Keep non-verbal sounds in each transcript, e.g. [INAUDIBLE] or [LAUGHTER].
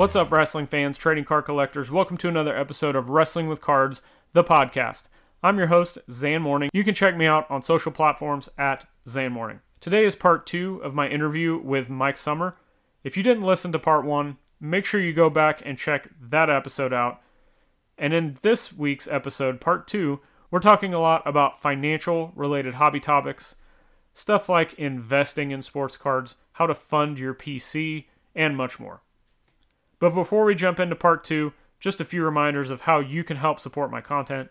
What's up, wrestling fans, trading card collectors? Welcome to another episode of Wrestling with Cards, the podcast. I'm your host, Zhan Morning. You can check me out on social platforms at Zhan Morning. Today is part two of my interview with Mike Sommer. If you didn't listen to part one, make sure you go back and check that episode out. And in this week's episode, part two, we're talking a lot about financial related hobby topics, stuff like investing in sports cards, how to fund your PC, and much more. But before we jump into part two, just a few reminders of how you can help support my content.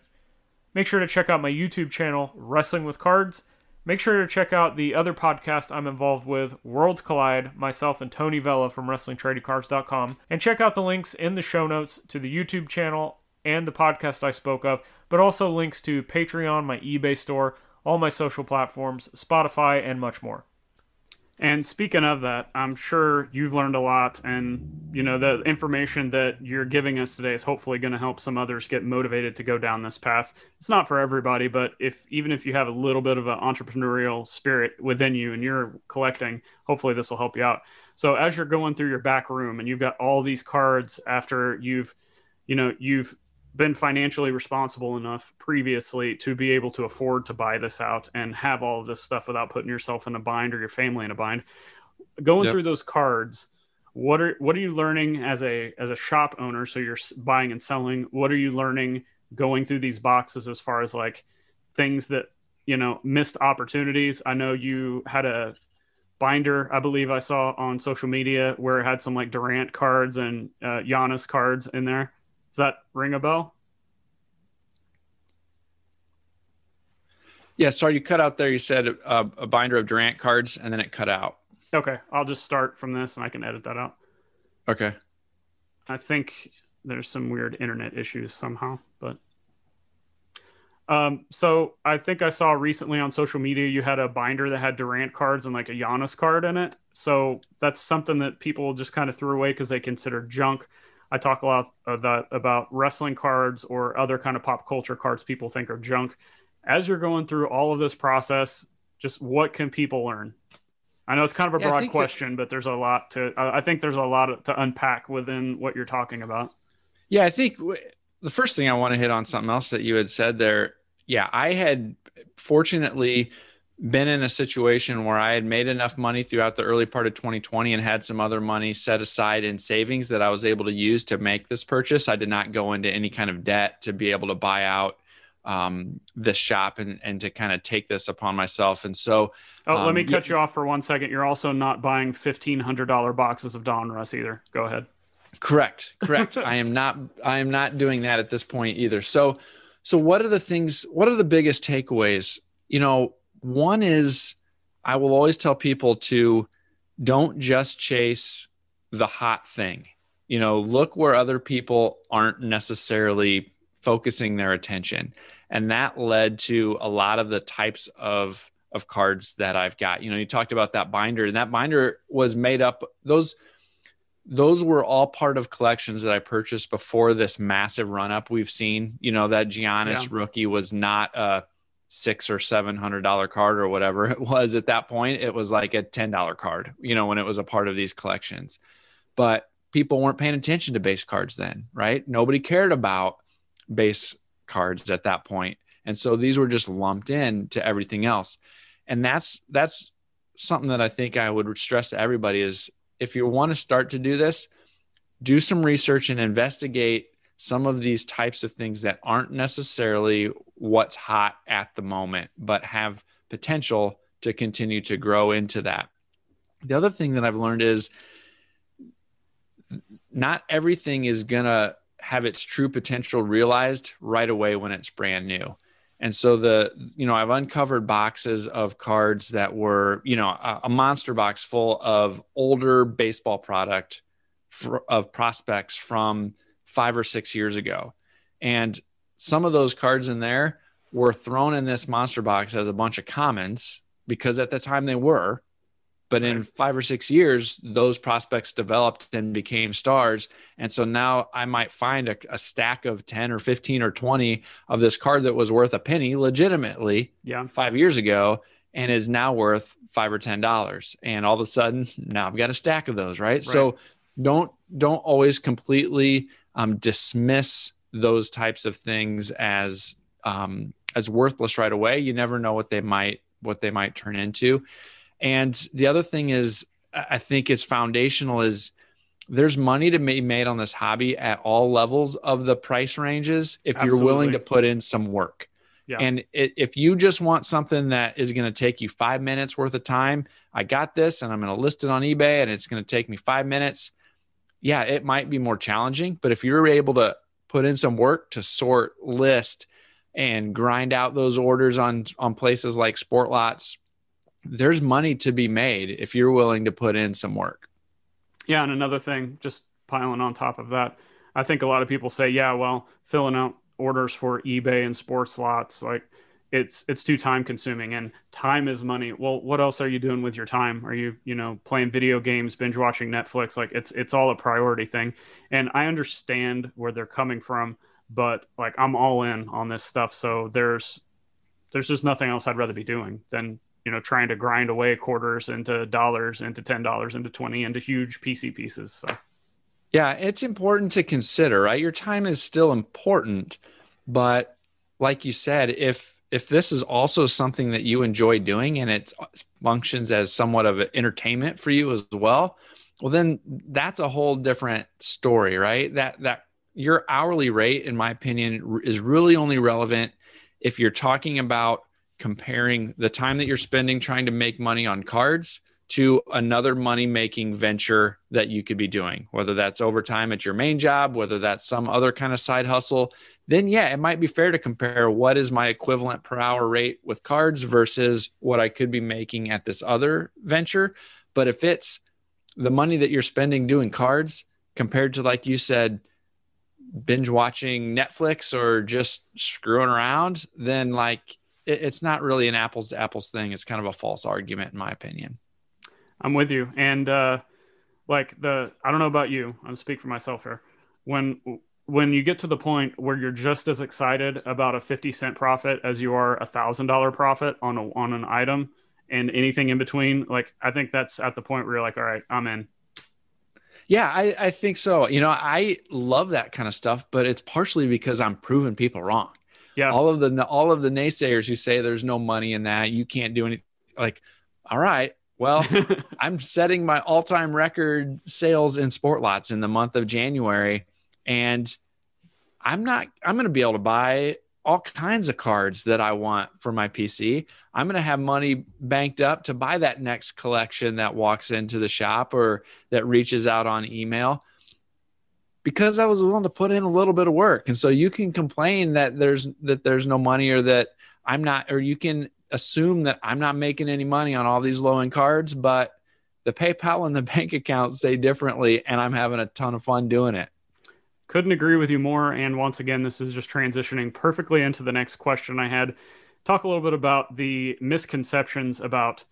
Make sure to check out my YouTube channel, Wrestling with Cards. Make sure to check out the other podcast I'm involved with, Worlds Collide, myself and Tony Vella from WrestlingTradingCards.com. And check out the links in the show notes to the YouTube channel and the podcast I spoke of, but also links to Patreon, my eBay store, all my social platforms, Spotify, and much more. And speaking of that, I'm sure you've learned a lot, and you know the information that you're giving us today is hopefully going to help some others get motivated to go down this path. It's not for everybody, but if even if you have a little bit of an entrepreneurial spirit within you and you're collecting, hopefully this will help you out. So as you're going through your back room and you've got all these cards after you've, you know, you've been financially responsible enough previously to be able to afford to buy this out and have all of this stuff without putting yourself in a bind or your family in a bind. Going yep. through those cards, what are what are you learning as a as a shop owner? So you're buying and selling. What are you learning going through these boxes as far as like things that you know missed opportunities? I know you had a binder, I believe I saw on social media where it had some like Durant cards and uh, Giannis cards in there does that ring a bell? Yeah, sorry, you cut out there. You said uh, a binder of Durant cards, and then it cut out. Okay, I'll just start from this, and I can edit that out. Okay. I think there's some weird internet issues somehow, but um, so I think I saw recently on social media you had a binder that had Durant cards and like a Giannis card in it. So that's something that people just kind of threw away because they consider junk. I talk a lot about, about wrestling cards or other kind of pop culture cards people think are junk. As you're going through all of this process, just what can people learn? I know it's kind of a yeah, broad question, that, but there's a lot to. I think there's a lot to unpack within what you're talking about. Yeah, I think the first thing I want to hit on something else that you had said there. Yeah, I had fortunately been in a situation where I had made enough money throughout the early part of 2020 and had some other money set aside in savings that I was able to use to make this purchase. I did not go into any kind of debt to be able to buy out um, this shop and, and to kind of take this upon myself. And so, oh, um, let me cut yeah, you off for one second. You're also not buying $1,500 boxes of Donruss either. Go ahead. Correct. Correct. [LAUGHS] I am not, I am not doing that at this point either. So, so what are the things, what are the biggest takeaways? You know, one is I will always tell people to don't just chase the hot thing. You know, look where other people aren't necessarily focusing their attention. And that led to a lot of the types of of cards that I've got. You know, you talked about that binder and that binder was made up those those were all part of collections that I purchased before this massive run up we've seen. You know, that Giannis yeah. rookie was not a six or seven hundred dollar card or whatever [LAUGHS] it was at that point it was like a ten dollar card you know when it was a part of these collections. But people weren't paying attention to base cards then right? Nobody cared about base cards at that point. And so these were just lumped in to everything else. And that's that's something that i think i would stress to everybody is if you want to start to do this do some research and investigate some of these types of things that aren't necessarily what's hot at the moment, but have potential to continue to grow into that. The other thing that I've learned is not everything is going to have its true potential realized right away when it's brand new. And so the you know I've uncovered boxes of cards that were you know a, a monster box full of older baseball product for, of prospects from five or six years ago. And some of those cards in there were thrown in this monster box as a bunch of commons because at the time they were. But in five or six years, those prospects developed and became stars. And so now I might find a, a, stack of 10 or 15 or 20 of this card that was worth a penny legitimately yeah. five years ago and is now worth five or ten dollars. And all of a sudden now I've got a stack of those, right? right. So don't don't always completely um, dismiss those types of things as um, as worthless right away. You never know what they might what they might turn into. And the other thing is, I think is foundational is there's money to be made on this hobby at all levels of the price ranges if Absolutely. you're willing to put in some work. Yeah. And if you just want something that is going to take you five minutes worth of time, I got this and I'm going to list it on eBay and it's going to take me five minutes. Yeah, it might be more challenging, but if you're able to put in some work to sort, list, and grind out those orders on on places like Sportlots, there's money to be made if you're willing to put in some work. Yeah, and another thing, just piling on top of that, I think a lot of people say, yeah, well, filling out orders for eBay and Sportlots, like it's it's too time consuming and time is money. Well, what else are you doing with your time? Are you, you know, playing video games, binge watching Netflix? Like it's it's all a priority thing. And I understand where they're coming from, but like I'm all in on this stuff. So there's there's just nothing else I'd rather be doing than you know trying to grind away quarters into dollars into ten dollars into twenty into huge PC pieces. So yeah, it's important to consider, right? Your time is still important, but like you said, if if this is also something that you enjoy doing and it functions as somewhat of an entertainment for you as well, well then that's a whole different story, right? That that your hourly rate in my opinion is really only relevant if you're talking about comparing the time that you're spending trying to make money on cards to another money making venture that you could be doing, whether that's overtime at your main job, whether that's some other kind of side hustle, then yeah, it might be fair to compare what is my equivalent per hour rate with cards versus what I could be making at this other venture. But if it's the money that you're spending doing cards compared to, like you said, binge watching Netflix or just screwing around, then like it's not really an apples to apples thing. It's kind of a false argument, in my opinion. I'm with you. And uh, like the, I don't know about you. I'm speak for myself here. When when you get to the point where you're just as excited about a 50 cent profit as you are a thousand dollar profit on a on an item and anything in between, like I think that's at the point where you're like, all right, I'm in. Yeah, I, I think so. You know, I love that kind of stuff, but it's partially because I'm proving people wrong. Yeah. All of the all of the naysayers who say there's no money in that, you can't do anything. Like, all right, well, [LAUGHS] I'm setting my all-time record sales in Sportlots in the month of January, and I'm not. I'm going to be able to buy all kinds of cards that I want for my PC. I'm going to have money banked up to buy that next collection that walks into the shop or that reaches out on email because I was willing to put in a little bit of work. And so you can complain that there's that there's no money or that I'm not or you can assume that I'm not making any money on all these low end cards, but the PayPal and the [LAUGHS] bank account say differently and I'm having a ton of fun doing it. Couldn't agree with you more and once again this is just transitioning perfectly into the next question I had. Talk a little bit about the misconceptions about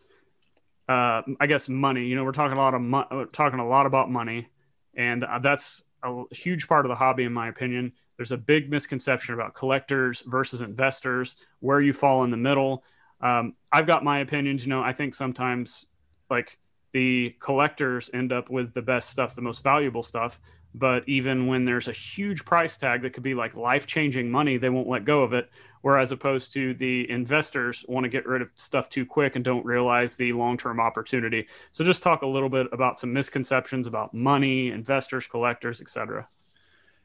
uh, I guess money. You know, we're talking a lot of mo- talking a lot about money, and uh, that's a huge part of the hobby, in my opinion. There's a big misconception about collectors versus investors, where you fall in the middle. Um, I've got my opinions. You know, I think sometimes like the collectors end up with the best stuff, the most valuable stuff. But even when there's a huge price tag that could be like life changing money, they won't let go of it. Whereas opposed to the investors want to get rid of stuff too quick and don't realize the long term opportunity. So just talk a little bit about some misconceptions about money, investors, collectors, etc.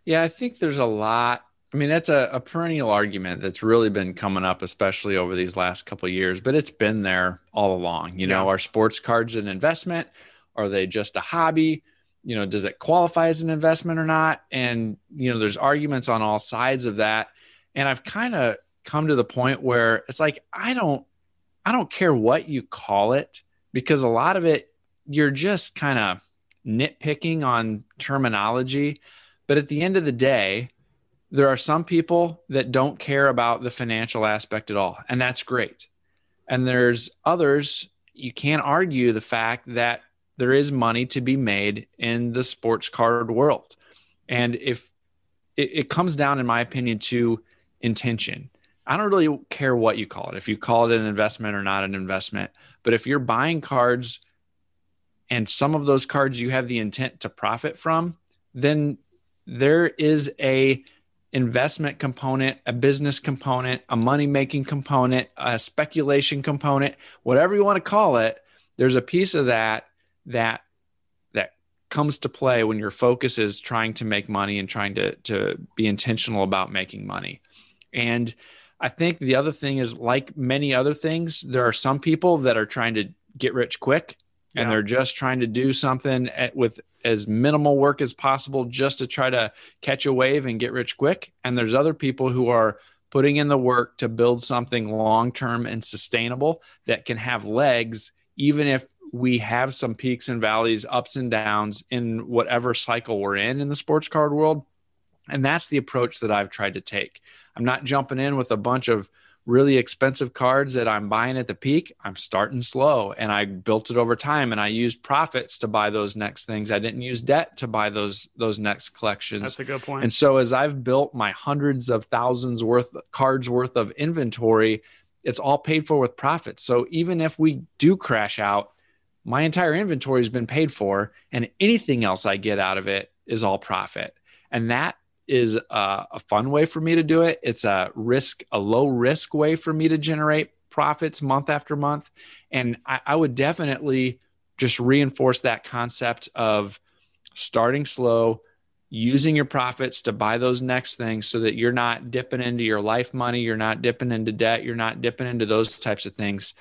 Yeah, I think there's a lot. I mean, that's a, a perennial argument that's really been coming up, especially over these last couple years, but it's been there all along. You yeah. know, are sports cards an investment? Are they just a hobby? you know does it qualify as an investment or not and you know there's arguments on all sides of that and i've kind of come to the point where it's like i don't i don't care what you call it because a lot of it you're just kind of nitpicking on terminology but at the end of the day there are some people that don't care about the financial aspect at all and that's great and there's others you can't argue the fact that there is money to be made in the sports card world. And if it, it comes down, in my opinion, to intention. I don't really care what you call it, if you call it an investment or not an investment. But if you're buying cards and some of those cards you have the intent to profit from, then there is a investment component, a business component, a money making component, a speculation component, whatever you want to call it. There's a piece of that that that comes to play when your focus is trying to make money and trying to to be intentional about making money. And I think the other thing is like many other things, there are some people that are trying to get rich quick and they're just trying to do something at, with as minimal work as possible just to try to catch a wave and get rich quick. And there's other people who are putting in the work to build something long term and sustainable that can have legs, even if we have some peaks and valleys, ups and downs in whatever cycle we're in in the sports card world. And that's the approach that I've tried to take. I'm not jumping in with a bunch of really expensive cards that I'm buying at the peak, I'm starting slow and I built it over time and I used profits to buy those next things. I didn't use debt to buy those those next collections. That's a good point. And so as I've built my hundreds of thousands worth cards worth of inventory, it's all paid for with profits. So even if we do crash out, my entire inventory has been paid for and anything else I get out of it is all profit. And that is a, a, fun way for me to do it. It's a risk, a low risk way for me to generate profits month after month. And I, I would definitely just reinforce that concept of starting slow, using your profits to buy those next things so that you're not dipping into your life money, you're not dipping into debt, you're not dipping into those types of things.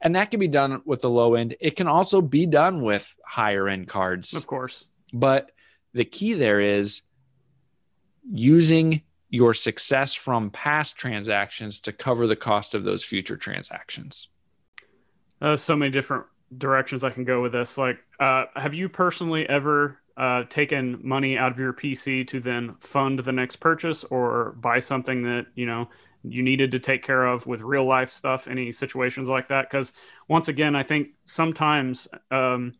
And that can be done with the low end. It can also be done with higher end cards. Of course. But the key there is using your success from past transactions to cover the cost of those future transactions. Uh, so many different directions I can go with this. Like, uh, have you personally ever uh, taken money out of your PC to then fund the next purchase or buy something that you know you needed to take care of with real life stuff? Any situations like that? Because once again, I think sometimes um,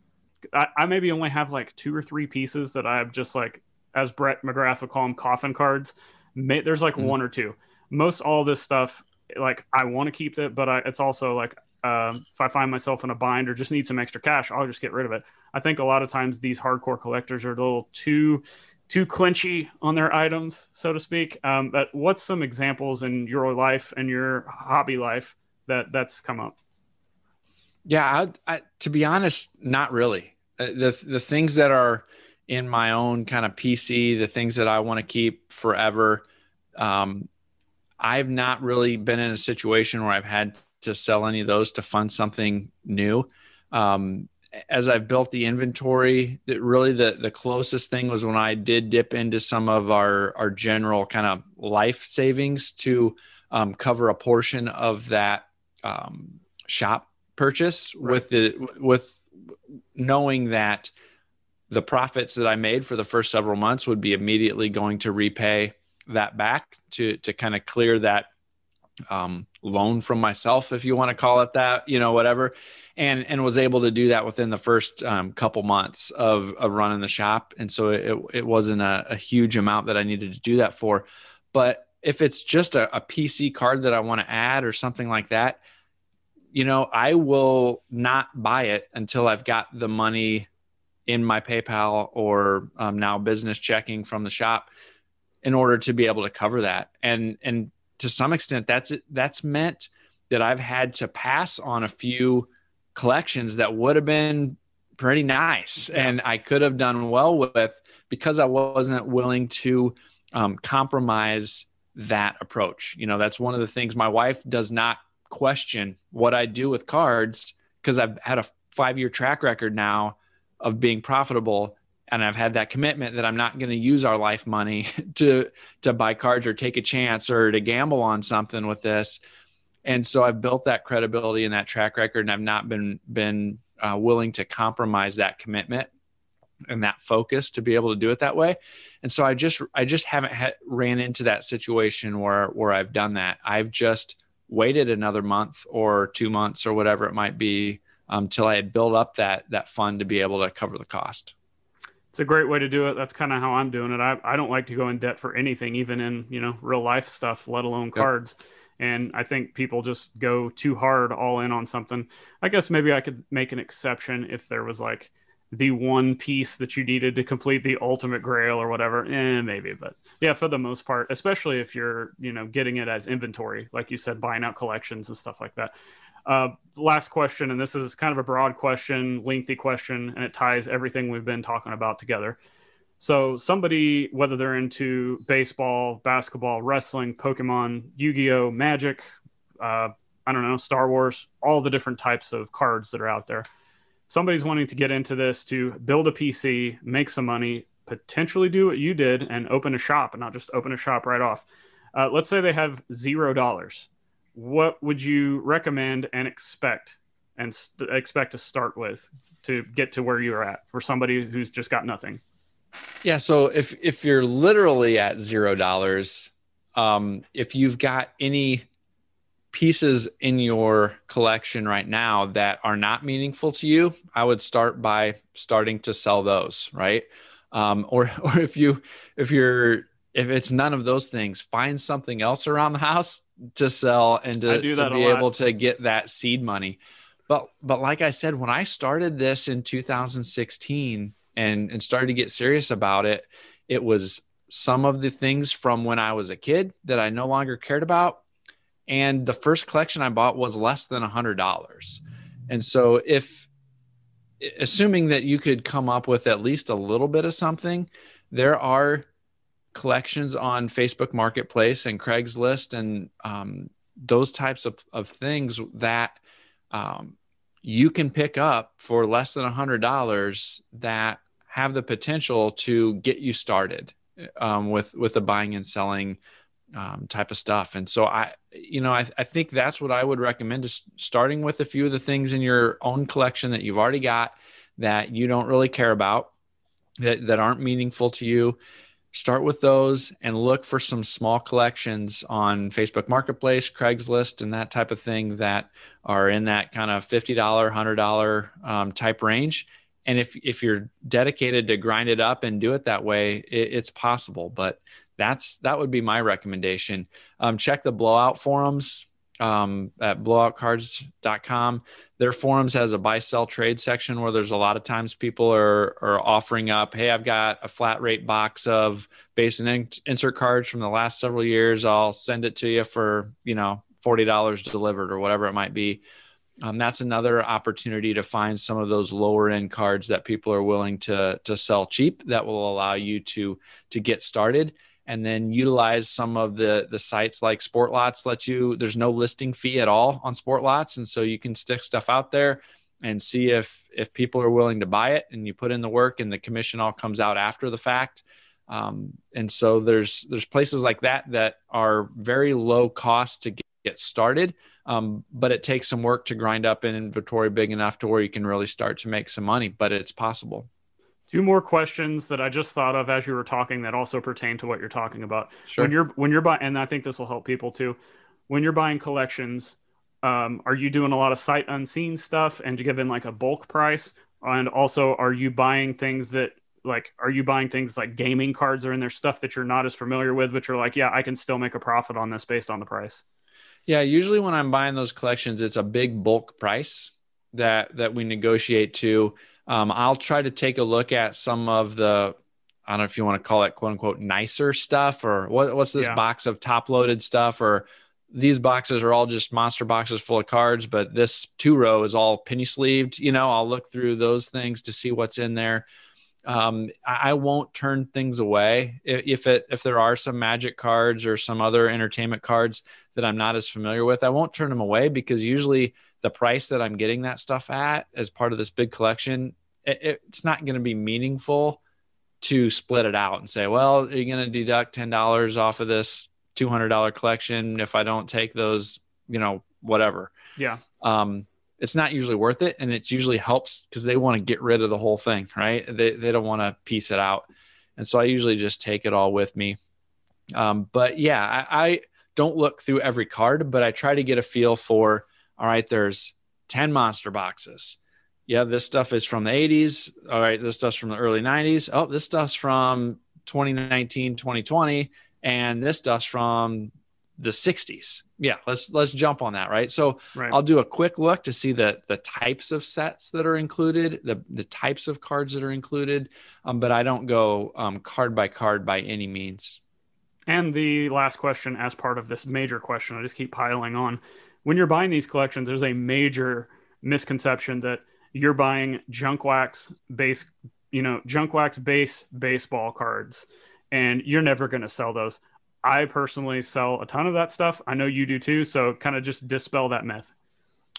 I, I maybe only have like two or three pieces that I've just like as Brett McGrath would call them, coffin cards. May, there's like mm-hmm. one or two. Most all this stuff, like I want to keep it, but I, it's also like um, if I find myself in a bind or just need some extra cash, I'll just get rid of it. I think a lot of times these hardcore collectors are a little too too clinchy on their items, so to speak. Um, but what's some examples in your life and your hobby life that that's come up? Yeah, I, I, to be honest, not really. Uh, the the things that are in my own kind of PC, the things that I want to keep forever. Um, I've not really been in a situation where I've had to sell any of those to fund something new. Um, as I've built the inventory, that really the the closest thing was when I did dip into some of our our general kind of life savings to um, cover a portion of that um, shop purchase right. with the with knowing that the profits that I made for the first several months would be immediately going to repay that back to to kind of clear that um, loan from myself, if you want to call it that, you know, whatever, and and was able to do that within the first um, couple months of of running the shop, and so it it wasn't a, a, huge amount that I needed to do that for, but if it's just a, a PC card that I want to add or something like that, you know, I will not buy it until I've got the money in my PayPal or um, now business checking from the shop in order to be able to cover that. And and to some extent, that's that's meant that I've had to pass on a few collections that would have been pretty nice and I could have done well with because I wasn't willing to um, compromise that approach. You know, that's one of the things my wife does not question what I do with cards because I've had a five year track record now of being profitable and I've had that commitment that I'm not going to use our life money [LAUGHS] to to buy cards or take a chance or to gamble on something with this. And so I've built that credibility and that track record, and I've not been been uh, willing to compromise that commitment and that focus to be able to do it that way. And so I just I just haven't had, ran into that situation where where I've done that. I've just waited another month or two months or whatever it might be until um, I had built up that that fund to be able to cover the cost. It's a great way to do it. That's kind of how I'm doing it. I, I don't like to go in debt for anything, even in you know real life stuff, let alone cards. Yep. And I think people just go too hard all in on something. I guess maybe I could make an exception if there was like the one piece that you needed to complete the ultimate grail or whatever eh, maybe but yeah for the most part especially if you're you know getting it as inventory like you said buying out collections and stuff like that uh, last question and this is kind of a broad question lengthy question and it ties everything we've been talking about together so somebody whether they're into baseball basketball wrestling pokemon yu-gi-oh magic uh, i don't know star wars all the different types of cards that are out there somebody's wanting to get into this to build a PC, make some money, potentially do what you did and open a shop and not just open a shop right off. Uh, let's say they have zero dollars. What would you recommend and expect and st- expect to start with to get to where you're at for somebody who's just got nothing? Yeah. So if if you're literally at zero dollars, um, if you've got any pieces in your collection right now that are not meaningful to you, I would start by starting to sell those, right? Um, or [LAUGHS] or if you if you're if it's none of those things, find something else around the house to sell and to, to be able to get that seed money. But but like I said, when I started this in 2016 and and started to get serious about it, it was some of the things from when I was a kid that I no longer cared about and the first collection I bought was less than a hundred dollars. And so if assuming that you could come up with at least a little bit of something, there are collections on Facebook Marketplace and Craigslist and um, those types of, of things that um, you can pick up for less than a hundred dollars that have the potential to get you started um, with with the buying and selling um, type of stuff. And so I, you know, I, I think that's what I would recommend is starting with a few of the things in your own collection that you've already got that you don't really care about that, that aren't meaningful to you. Start with those and look for some small collections on Facebook Marketplace, Craigslist, and that type of thing that are in that kind of $50, $100 um, type range. And if, if you're dedicated to grind it up and do it that way, it, it's possible. But that's that would be my recommendation. Um, check the blowout forums um, at blowoutcards.com. Their forums has a buy sell trade section where there's a lot of times people are are offering up, hey, I've got a flat rate box of base and in- insert cards from the last several years. I'll send it to you for you know forty dollars delivered or whatever it might be. Um, that's another opportunity to find some of those lower end cards that people are willing to to sell cheap that will allow you to to get started and then utilize some of the the sites like Sportlots let you there's no listing fee at all on Sportlots and so you can stick stuff out there and see if if people are willing to buy it and you put in the work and the commission all comes out after the fact. Um, and so there's there's places like that that are very low cost to get, get started. Um, but it takes some work to grind up an inventory big enough to where you can really start to make some money but it's possible Two more questions that I just thought of as you were talking that also pertain to what you're talking about. Sure. When you're when you're buying, and I think this will help people too. When you're buying collections, um, are you doing a lot of sight unseen stuff and giving like a bulk price? And also, are you buying things that like are you buying things like gaming cards or in there stuff that you're not as familiar with, but you're like, yeah, I can still make a profit on this based on the price? Yeah, usually when I'm buying those collections, it's a big bulk price that that we negotiate to um, I'll try to take a look at some of the I don't know if you want to call it quote unquote nicer stuff or what, what's this yeah. box of top loaded stuff or these boxes are all just monster boxes full of cards, but this two row is all penny sleeved. You know, I'll look through those things to see what's in there. Um, I, I, won't turn things away if it if there are some magic cards or some other entertainment cards that I'm not as familiar with. I won't turn them away because usually the price that I'm getting that stuff at as part of this big collection, it, it's not going to be meaningful to split it out and say, well, you're going to deduct $10 off of this $200 collection if I don't take those, you know, whatever. Yeah. Um, it's not usually worth it. And it usually helps because they want to get rid of the whole thing, right? They, they don't want to piece it out. And so I usually just take it all with me. Um, but yeah, I, I don't look through every card, but I try to get a feel for all right, there's 10 monster boxes. Yeah, this stuff is from the 80s. All right, this stuff's from the early 90s. Oh, this stuff's from 2019, 2020, and this stuff's from the 60s. Yeah, let's let's jump on that, right? So right. I'll do a quick look to see the the types of sets that are included, the the types of cards that are included, um, but I don't go um, card by card by any means. And the last question, as part of this major question, I just keep piling on. When you're buying these collections, there's a major misconception that you're buying junk wax base, you know, junk wax base baseball cards, and you're never going to sell those. I personally sell a ton of that stuff. I know you do too. So kind of just dispel that myth.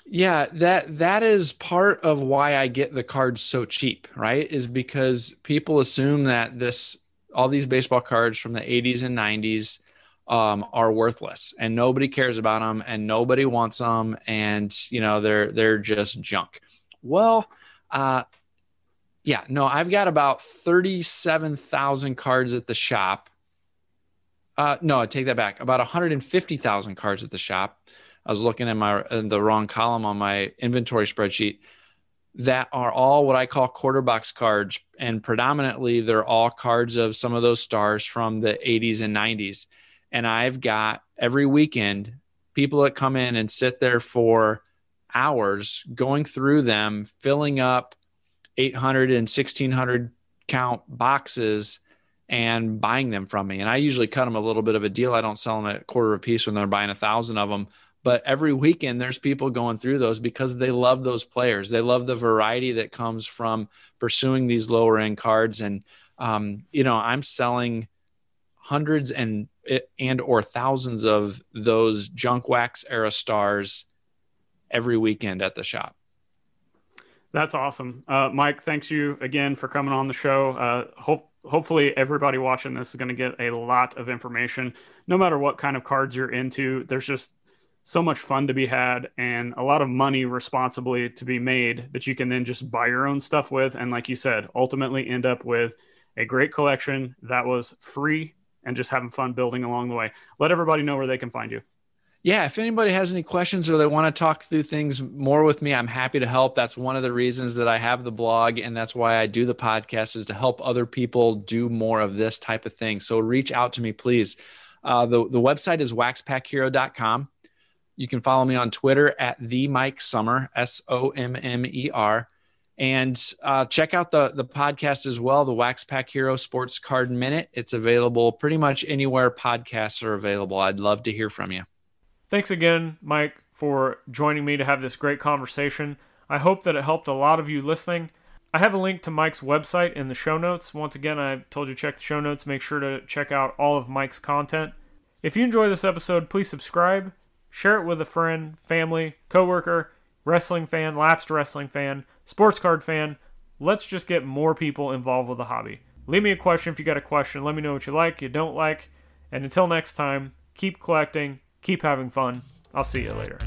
Yeah, that that is part of why I get the cards so cheap, right? Is because people assume that this all these baseball cards from the 80s and 90s um, are worthless and nobody cares about them and nobody wants them and you know they're they're just junk. Well, uh, yeah, no, I've got about 37,000 cards at the shop uh, no, I take that back. About 150,000 cards at the shop. I was looking at my in the wrong column on my inventory spreadsheet. That are all what I call quarter box cards, and predominantly they're all cards of some of those stars from the 80s and 90s. And I've got every weekend people that come in and sit there for hours going through them, filling up 800 and 1600 count boxes and buying them from me. And I usually cut them a little bit of a deal. I don't sell them at quarter of a piece when they're buying a thousand of them. But every weekend, there's people going through those because they love those players. They love the variety that comes from pursuing these lower end cards. And, um, you know, I'm selling hundreds and and or thousands of those junk wax era stars every weekend at the shop. That's awesome, uh, Mike. Thanks you again for coming on the show. Uh, hope hopefully everybody watching this is going to get a lot of information no matter what kind of cards you're into there's just so much fun to be had and a lot of money responsibly to be made that you can then just buy your own stuff with and like you said ultimately end up with a great collection that was free and just having fun building along the way let everybody know where they can find you yeah, if anybody has any questions or they want to talk through things more with me, I'm happy to help. That's one of the reasons that I have the blog and that's why I do the podcast is to help other people do more of this type of thing. So reach out to me, please. Uh, the, the website is waxpackhero.com. You can follow me on Twitter at the Mike Sommer, S O M M E R. And uh, check out the, the podcast as well, the Wax Pack Hero Sports Card Minute. It's available pretty much anywhere podcasts are available. I'd love to hear from you. Thanks again, Mike, for joining me to have this great conversation. I hope that it helped a lot of you listening. I have a link to Mike's website in the show notes. Once again, I told you check the show notes. Make sure to check out all of Mike's content. If you enjoy this episode, please subscribe, share it with a friend, family, coworker, wrestling fan, lapsed wrestling fan, sports card fan. Let's just get more people involved with the hobby. Leave me a question if you got a question. Let me know what you like, you don't like. And until next time, keep collecting, Keep having fun. I'll see you later.